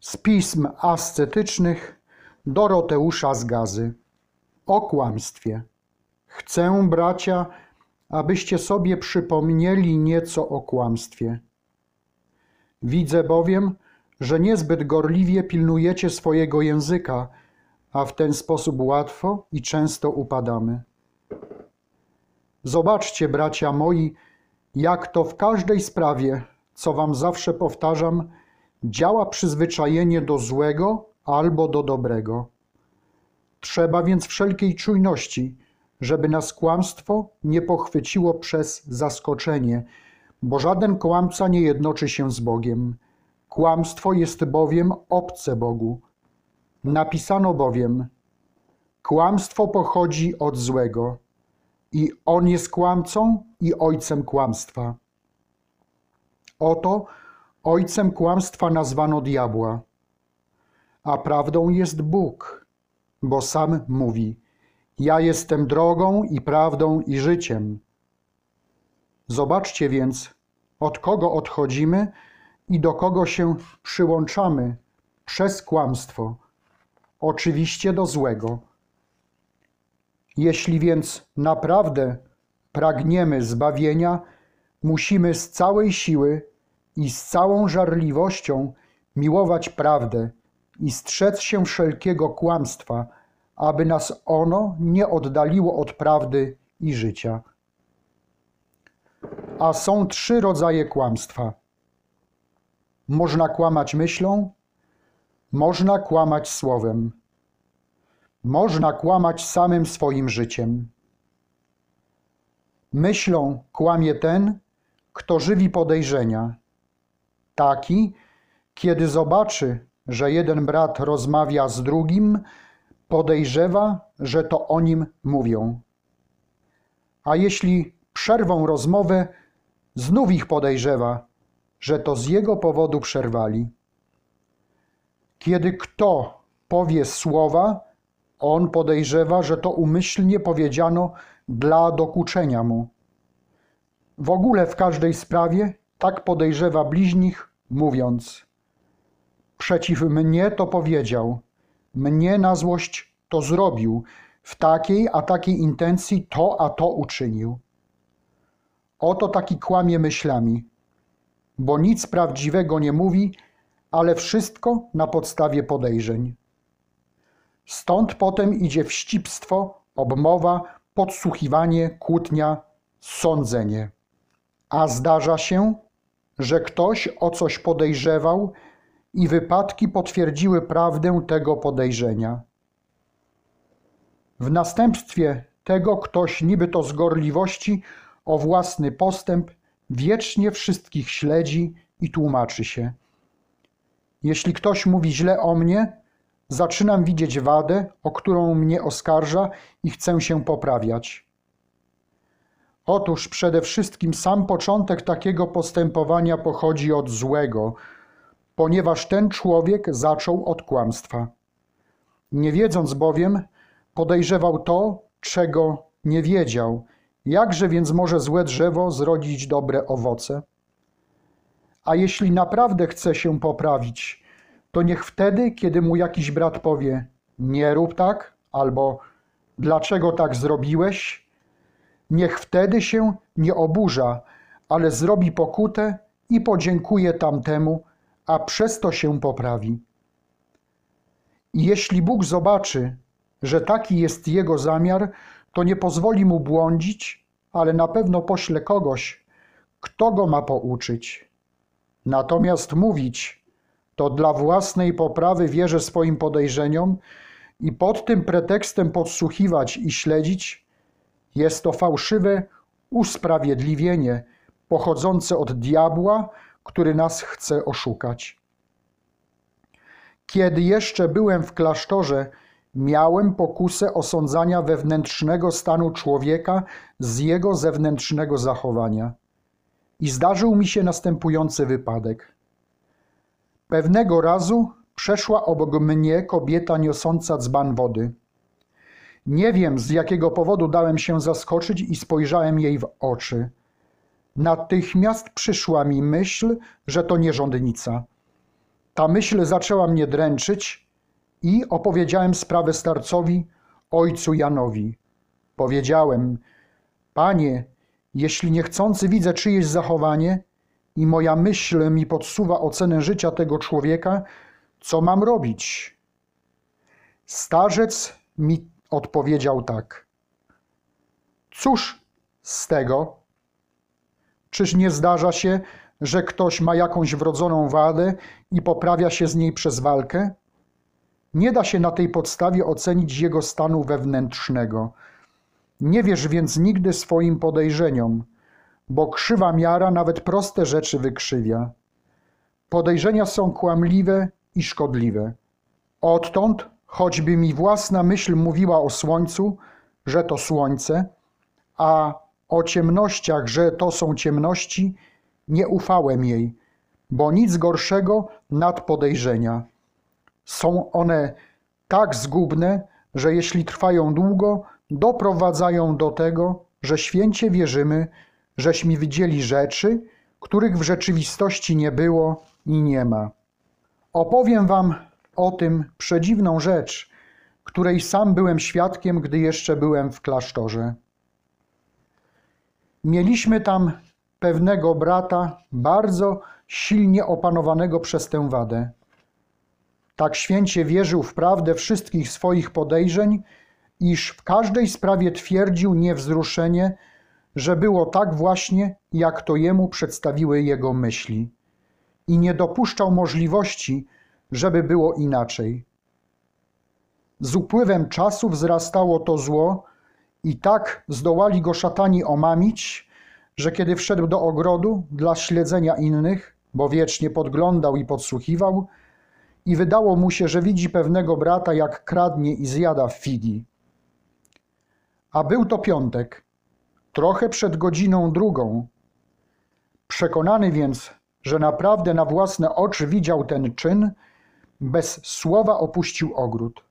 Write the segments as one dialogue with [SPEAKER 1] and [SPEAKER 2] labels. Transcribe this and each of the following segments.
[SPEAKER 1] Z pism ascetycznych Doroteusza z Gazy. O kłamstwie. Chcę, bracia, abyście sobie przypomnieli nieco o kłamstwie. Widzę bowiem, że niezbyt gorliwie pilnujecie swojego języka, a w ten sposób łatwo i często upadamy. Zobaczcie, bracia moi, jak to w każdej sprawie, co wam zawsze powtarzam, działa przyzwyczajenie do złego albo do dobrego. Trzeba więc wszelkiej czujności, żeby nas kłamstwo nie pochwyciło przez zaskoczenie, bo żaden kłamca nie jednoczy się z Bogiem. Kłamstwo jest bowiem obce Bogu. Napisano bowiem: Kłamstwo pochodzi od złego, i on jest kłamcą i ojcem kłamstwa. Oto ojcem kłamstwa nazwano diabła, a prawdą jest Bóg, bo sam mówi: Ja jestem drogą i prawdą i życiem. Zobaczcie więc, od kogo odchodzimy i do kogo się przyłączamy przez kłamstwo, oczywiście do złego. Jeśli więc naprawdę pragniemy zbawienia, musimy z całej siły i z całą żarliwością miłować prawdę i strzec się wszelkiego kłamstwa, aby nas ono nie oddaliło od prawdy i życia. A są trzy rodzaje kłamstwa. Można kłamać myślą, można kłamać słowem, można kłamać samym swoim życiem. Myślą kłamie ten, kto żywi podejrzenia. Taki, kiedy zobaczy, że jeden brat rozmawia z drugim, podejrzewa, że to o nim mówią. A jeśli przerwą rozmowę, znów ich podejrzewa, że to z jego powodu przerwali. Kiedy kto powie słowa, on podejrzewa, że to umyślnie powiedziano dla dokuczenia mu. W ogóle w każdej sprawie tak podejrzewa bliźnich, mówiąc: Przeciw mnie to powiedział, mnie na złość to zrobił, w takiej a takiej intencji to a to uczynił. Oto taki kłamie myślami, bo nic prawdziwego nie mówi, ale wszystko na podstawie podejrzeń. Stąd potem idzie wścibstwo, obmowa, podsłuchiwanie, kłótnia, sądzenie. A zdarza się, że ktoś o coś podejrzewał i wypadki potwierdziły prawdę tego podejrzenia. W następstwie tego ktoś niby to z gorliwości o własny postęp wiecznie wszystkich śledzi i tłumaczy się. Jeśli ktoś mówi źle o mnie, zaczynam widzieć wadę, o którą mnie oskarża i chcę się poprawiać. Otóż przede wszystkim sam początek takiego postępowania pochodzi od złego, ponieważ ten człowiek zaczął od kłamstwa. Nie wiedząc bowiem, podejrzewał to, czego nie wiedział. Jakże więc może złe drzewo zrodzić dobre owoce? A jeśli naprawdę chce się poprawić, to niech wtedy, kiedy mu jakiś brat powie: Nie rób tak, albo dlaczego tak zrobiłeś, niech wtedy się nie oburza, ale zrobi pokutę i podziękuje tamtemu, a przez to się poprawi. I jeśli Bóg zobaczy, że taki jest jego zamiar, to nie pozwoli mu błądzić, ale na pewno pośle kogoś, kto go ma pouczyć. Natomiast mówić, to dla własnej poprawy wierzę swoim podejrzeniom i pod tym pretekstem podsłuchiwać i śledzić, jest to fałszywe usprawiedliwienie pochodzące od diabła, który nas chce oszukać. Kiedy jeszcze byłem w klasztorze, miałem pokusę osądzania wewnętrznego stanu człowieka z jego zewnętrznego zachowania. I zdarzył mi się następujący wypadek. Pewnego razu przeszła obok mnie kobieta niosąca dzban wody. Nie wiem, z jakiego powodu dałem się zaskoczyć i spojrzałem jej w oczy. Natychmiast przyszła mi myśl, że to nierządnica. Ta myśl zaczęła mnie dręczyć i opowiedziałem sprawę starcowi, ojcu Janowi. Powiedziałem, panie, jeśli niechcący widzę czyjeś zachowanie i moja myśl mi podsuwa ocenę życia tego człowieka, co mam robić? Starzec mi odpowiedział tak. Cóż z tego? Czyż nie zdarza się, że ktoś ma jakąś wrodzoną wadę i poprawia się z niej przez walkę? Nie da się na tej podstawie ocenić jego stanu wewnętrznego. Nie wierz więc nigdy swoim podejrzeniom, bo krzywa miara nawet proste rzeczy wykrzywia. Podejrzenia są kłamliwe i szkodliwe. Odtąd, choćby mi własna myśl mówiła o słońcu, że to słońce, a o ciemnościach, że to są ciemności, nie ufałem jej, bo nic gorszego nad podejrzenia. Są one tak zgubne, że jeśli trwają długo, doprowadzają do tego, że święcie wierzymy, żeśmy widzieli rzeczy, których w rzeczywistości nie było i nie ma. Opowiem Wam o tym przedziwną rzecz, której sam byłem świadkiem, gdy jeszcze byłem w klasztorze. Mieliśmy tam pewnego brata, bardzo silnie opanowanego przez tę wadę. Tak święcie wierzył w prawdę wszystkich swoich podejrzeń, iż w każdej sprawie twierdził niewzruszenie, że było tak właśnie, jak to jemu przedstawiły jego myśli, i nie dopuszczał możliwości, żeby było inaczej. Z upływem czasu wzrastało to zło, i tak zdołali go szatani omamić, że kiedy wszedł do ogrodu dla śledzenia innych, bo wiecznie podglądał i podsłuchiwał, i wydało mu się, że widzi pewnego brata, jak kradnie i zjada figi. A był to piątek, trochę przed godziną drugą. Przekonany więc, że naprawdę na własne oczy widział ten czyn, bez słowa opuścił ogród.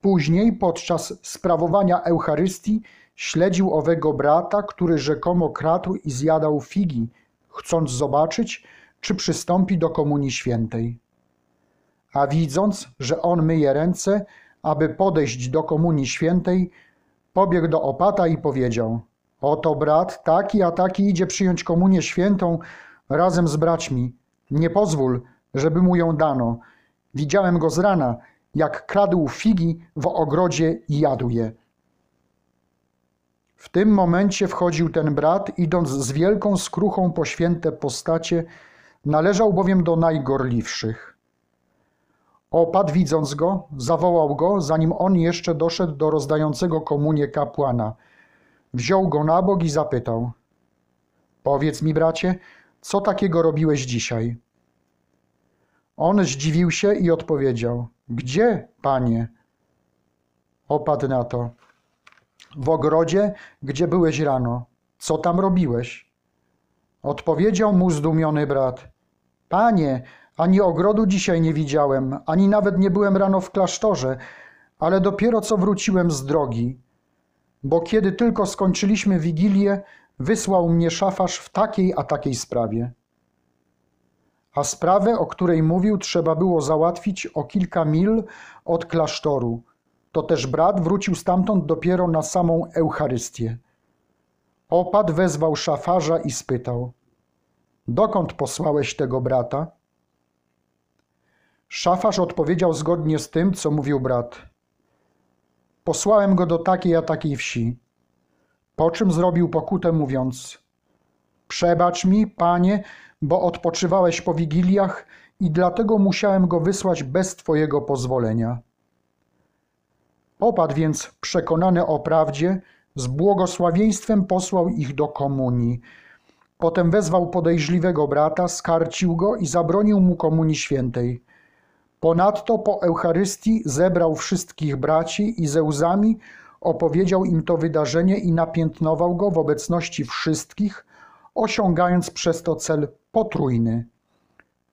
[SPEAKER 1] Później, podczas sprawowania Eucharystii, śledził owego brata, który rzekomo kradł i zjadał figi, chcąc zobaczyć, czy przystąpi do Komunii Świętej. A widząc, że on myje ręce, aby podejść do Komunii Świętej, pobiegł do opata i powiedział: Oto brat taki a taki idzie przyjąć Komunię Świętą razem z braćmi. Nie pozwól, żeby mu ją dano. Widziałem go z rana, jak kradł figi w ogrodzie i jadł je. W tym momencie wchodził ten brat, idąc z wielką skruchą po święte postacie, należał bowiem do najgorliwszych. Opat, widząc go, zawołał go, zanim on jeszcze doszedł do rozdającego komunię kapłana. Wziął go na bok i zapytał: Powiedz mi, bracie, co takiego robiłeś dzisiaj? On zdziwił się i odpowiedział: Gdzie, panie? Opadł na to. W ogrodzie, gdzie byłeś rano. Co tam robiłeś? Odpowiedział mu zdumiony brat: Panie, ani ogrodu dzisiaj nie widziałem, ani nawet nie byłem rano w klasztorze, ale dopiero co wróciłem z drogi. Bo kiedy tylko skończyliśmy wigilię, wysłał mnie szafarz w takiej a takiej sprawie. A sprawę, o której mówił, trzeba było załatwić o kilka mil od klasztoru. To też brat wrócił stamtąd dopiero na samą Eucharystię. Opad wezwał szafarza i spytał: Dokąd posłałeś tego brata? Szafarz odpowiedział zgodnie z tym, co mówił brat. Posłałem go do takiej a takiej wsi. Po czym zrobił pokutę, mówiąc: Przebacz mi, panie, bo odpoczywałeś po wigiliach i dlatego musiałem go wysłać bez twojego pozwolenia. Opadł więc przekonany o prawdzie, z błogosławieństwem posłał ich do komunii. Potem wezwał podejrzliwego brata, skarcił go i zabronił mu komunii świętej. Ponadto po Eucharystii zebrał wszystkich braci i ze łzami opowiedział im to wydarzenie i napiętnował go w obecności wszystkich, osiągając przez to cel potrójny.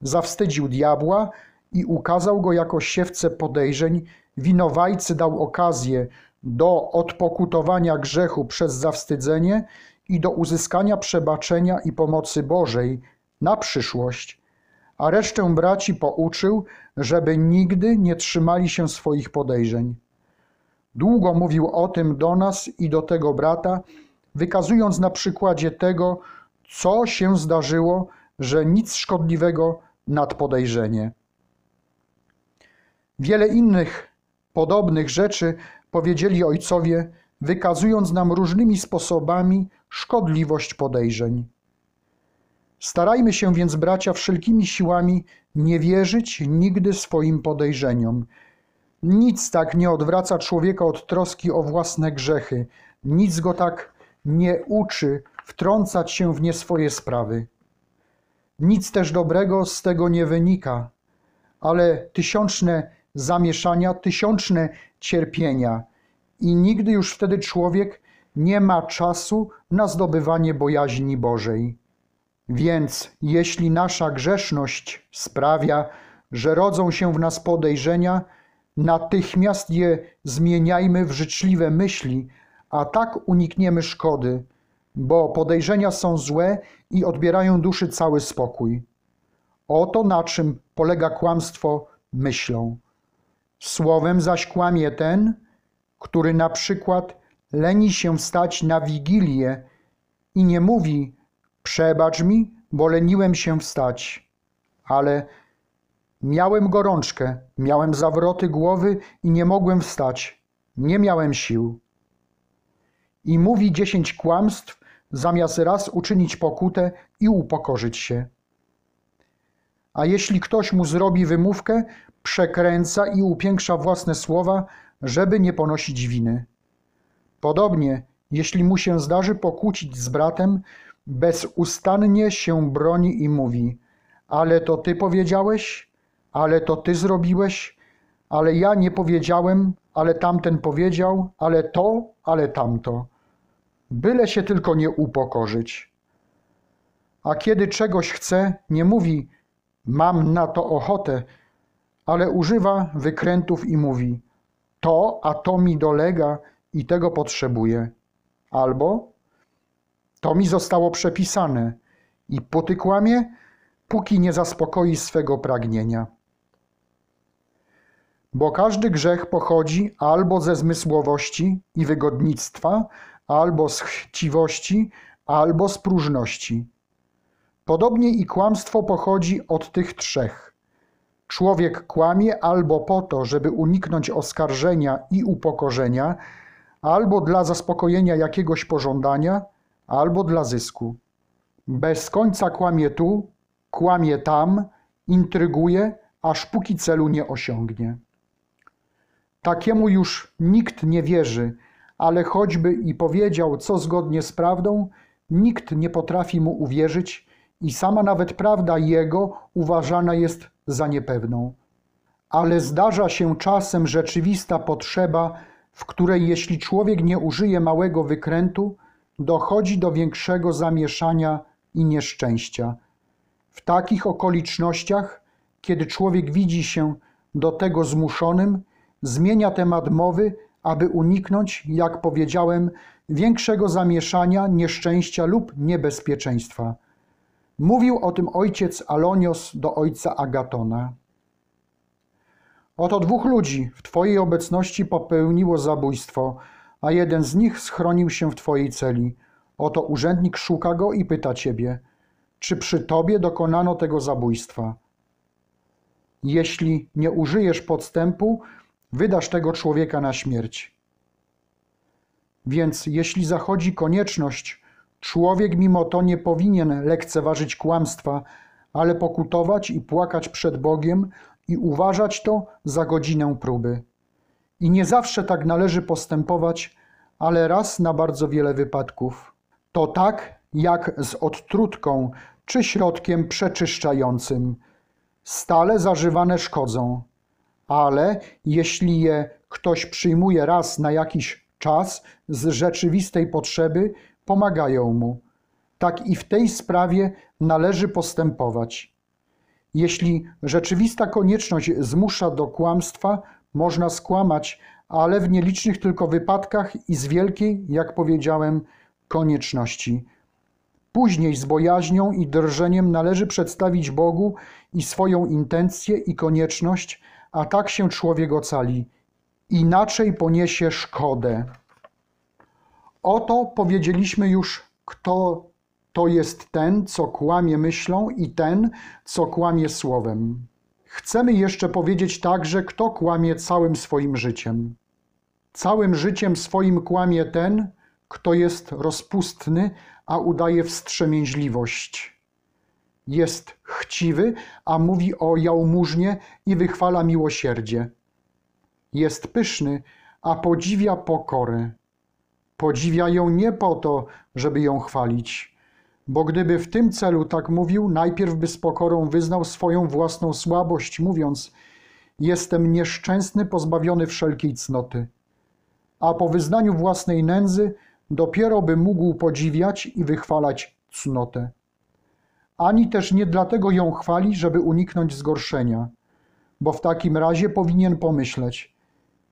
[SPEAKER 1] Zawstydził diabła i ukazał go jako siewce podejrzeń, winowajcy dał okazję do odpokutowania grzechu przez zawstydzenie i do uzyskania przebaczenia i pomocy Bożej na przyszłość a resztę braci pouczył, żeby nigdy nie trzymali się swoich podejrzeń. Długo mówił o tym do nas i do tego brata, wykazując na przykładzie tego, co się zdarzyło, że nic szkodliwego nad podejrzenie. Wiele innych podobnych rzeczy powiedzieli ojcowie, wykazując nam różnymi sposobami szkodliwość podejrzeń. Starajmy się więc, bracia, wszelkimi siłami nie wierzyć nigdy swoim podejrzeniom. Nic tak nie odwraca człowieka od troski o własne grzechy, nic go tak nie uczy wtrącać się w nie swoje sprawy. Nic też dobrego z tego nie wynika, ale tysiączne zamieszania, tysiączne cierpienia i nigdy już wtedy człowiek nie ma czasu na zdobywanie bojaźni Bożej. Więc jeśli nasza grzeszność sprawia, że rodzą się w nas podejrzenia, natychmiast je zmieniajmy w życzliwe myśli, a tak unikniemy szkody, bo podejrzenia są złe i odbierają duszy cały spokój. Oto na czym polega kłamstwo myślą. Słowem zaś kłamie ten, który na przykład leni się wstać na wigilię i nie mówi: Przebacz mi, bo leniłem się wstać, ale miałem gorączkę, miałem zawroty głowy i nie mogłem wstać, nie miałem sił. I mówi dziesięć kłamstw, zamiast raz uczynić pokutę i upokorzyć się. A jeśli ktoś mu zrobi wymówkę, przekręca i upiększa własne słowa, żeby nie ponosić winy. Podobnie, jeśli mu się zdarzy pokłócić z bratem, bezustannie się broni i mówi: Ale to ty powiedziałeś, ale to ty zrobiłeś, ale ja nie powiedziałem, ale tamten powiedział, ale to, ale tamto. Byle się tylko nie upokorzyć. A kiedy czegoś chce, nie mówi: Mam na to ochotę, ale używa wykrętów i mówi: To, a to mi dolega i tego potrzebuję. Albo to mi zostało przepisane i po ty kłamie, póki nie zaspokoi swego pragnienia. Bo każdy grzech pochodzi albo ze zmysłowości i wygodnictwa, albo z chciwości, albo z próżności. Podobnie i kłamstwo pochodzi od tych trzech. Człowiek kłamie albo po to, żeby uniknąć oskarżenia i upokorzenia, albo dla zaspokojenia jakiegoś pożądania, albo dla zysku. Bez końca kłamie tu, kłamie tam, intryguje, aż póki celu nie osiągnie. Takiemu już nikt nie wierzy, ale choćby i powiedział, co zgodnie z prawdą, nikt nie potrafi mu uwierzyć i sama nawet prawda jego uważana jest za niepewną. Ale zdarza się czasem rzeczywista potrzeba, w której jeśli człowiek nie użyje małego wykrętu, dochodzi do większego zamieszania i nieszczęścia. W takich okolicznościach, kiedy człowiek widzi się do tego zmuszonym, zmienia temat mowy, aby uniknąć, jak powiedziałem, większego zamieszania, nieszczęścia lub niebezpieczeństwa. Mówił o tym ojciec Alonios do ojca Agatona. Oto dwóch ludzi w Twojej obecności popełniło zabójstwo, a jeden z nich schronił się w Twojej celi. Oto urzędnik szuka go i pyta Ciebie, czy przy Tobie dokonano tego zabójstwa. Jeśli nie użyjesz podstępu, wydasz tego człowieka na śmierć. Więc jeśli zachodzi konieczność, człowiek mimo to nie powinien lekceważyć kłamstwa, ale pokutować i płakać przed Bogiem i uważać to za godzinę próby. I nie zawsze tak należy postępować, ale raz na bardzo wiele wypadków. To tak jak z odtrutką czy środkiem przeczyszczającym. Stale zażywane szkodzą, ale jeśli je ktoś przyjmuje raz na jakiś czas z rzeczywistej potrzeby, pomagają mu. Tak i w tej sprawie należy postępować. Jeśli rzeczywista konieczność zmusza do kłamstwa, można skłamać, ale w nielicznych tylko wypadkach i z wielkiej, jak powiedziałem, konieczności. Później z bojaźnią i drżeniem należy przedstawić Bogu i swoją intencję i konieczność, a tak się człowiek ocali. Inaczej poniesie szkodę. Oto powiedzieliśmy już, kto to jest ten, co kłamie myślą i ten, co kłamie słowem. Chcemy jeszcze powiedzieć także, kto kłamie całym swoim życiem. Całym życiem swoim kłamie ten, kto jest rozpustny, a udaje wstrzemięźliwość. Jest chciwy, a mówi o jałmużnie i wychwala miłosierdzie. Jest pyszny, a podziwia pokorę. Podziwia ją nie po to, żeby ją chwalić, bo gdyby w tym celu tak mówił, najpierw by z pokorą wyznał swoją własną słabość, mówiąc: Jestem nieszczęsny, pozbawiony wszelkiej cnoty. A po wyznaniu własnej nędzy dopiero by mógł podziwiać i wychwalać cnotę. Ani też nie dlatego ją chwali, żeby uniknąć zgorszenia, bo w takim razie powinien pomyśleć: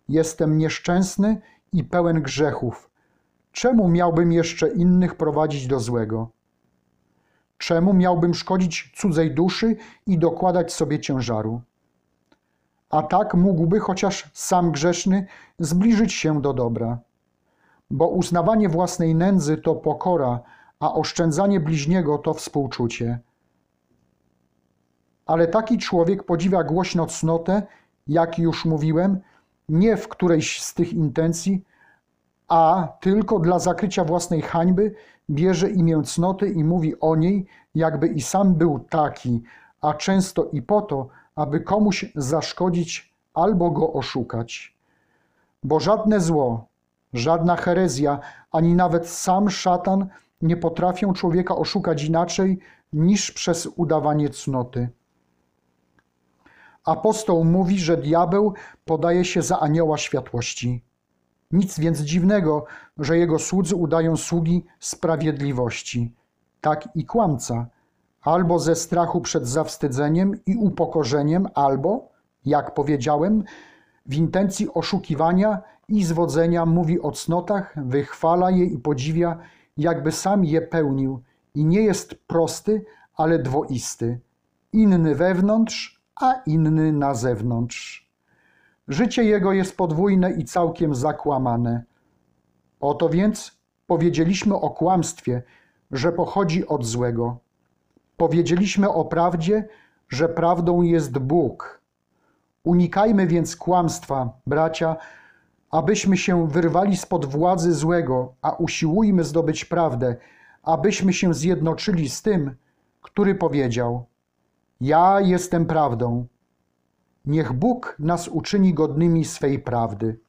[SPEAKER 1] Jestem nieszczęsny i pełen grzechów. Czemu miałbym jeszcze innych prowadzić do złego? Czemu miałbym szkodzić cudzej duszy i dokładać sobie ciężaru? A tak mógłby chociaż sam grzeszny zbliżyć się do dobra. Bo uznawanie własnej nędzy to pokora, a oszczędzanie bliźniego to współczucie. Ale taki człowiek podziwia głośno cnotę, jak już mówiłem, nie w którejś z tych intencji, a tylko dla zakrycia własnej hańby bierze imię cnoty i mówi o niej, jakby i sam był taki, a często i po to, aby komuś zaszkodzić albo go oszukać. Bo żadne zło, żadna herezja, ani nawet sam szatan nie potrafią człowieka oszukać inaczej niż przez udawanie cnoty. Apostoł mówi, że diabeł podaje się za anioła światłości. Nic więc dziwnego, że jego słudzy udają sługi sprawiedliwości. Tak i kłamca, albo ze strachu przed zawstydzeniem i upokorzeniem, albo, jak powiedziałem, w intencji oszukiwania i zwodzenia mówi o cnotach, wychwala je i podziwia, jakby sam je pełnił i nie jest prosty, ale dwoisty, inny wewnątrz, a inny na zewnątrz. Życie jego jest podwójne i całkiem zakłamane. Oto więc powiedzieliśmy o kłamstwie, że pochodzi od złego. Powiedzieliśmy o prawdzie, że prawdą jest Bóg. Unikajmy więc kłamstwa, bracia, abyśmy się wyrwali spod władzy złego, a usiłujmy zdobyć prawdę, abyśmy się zjednoczyli z tym, który powiedział: Ja jestem prawdą. Niech Bóg nas uczyni godnymi swej prawdy.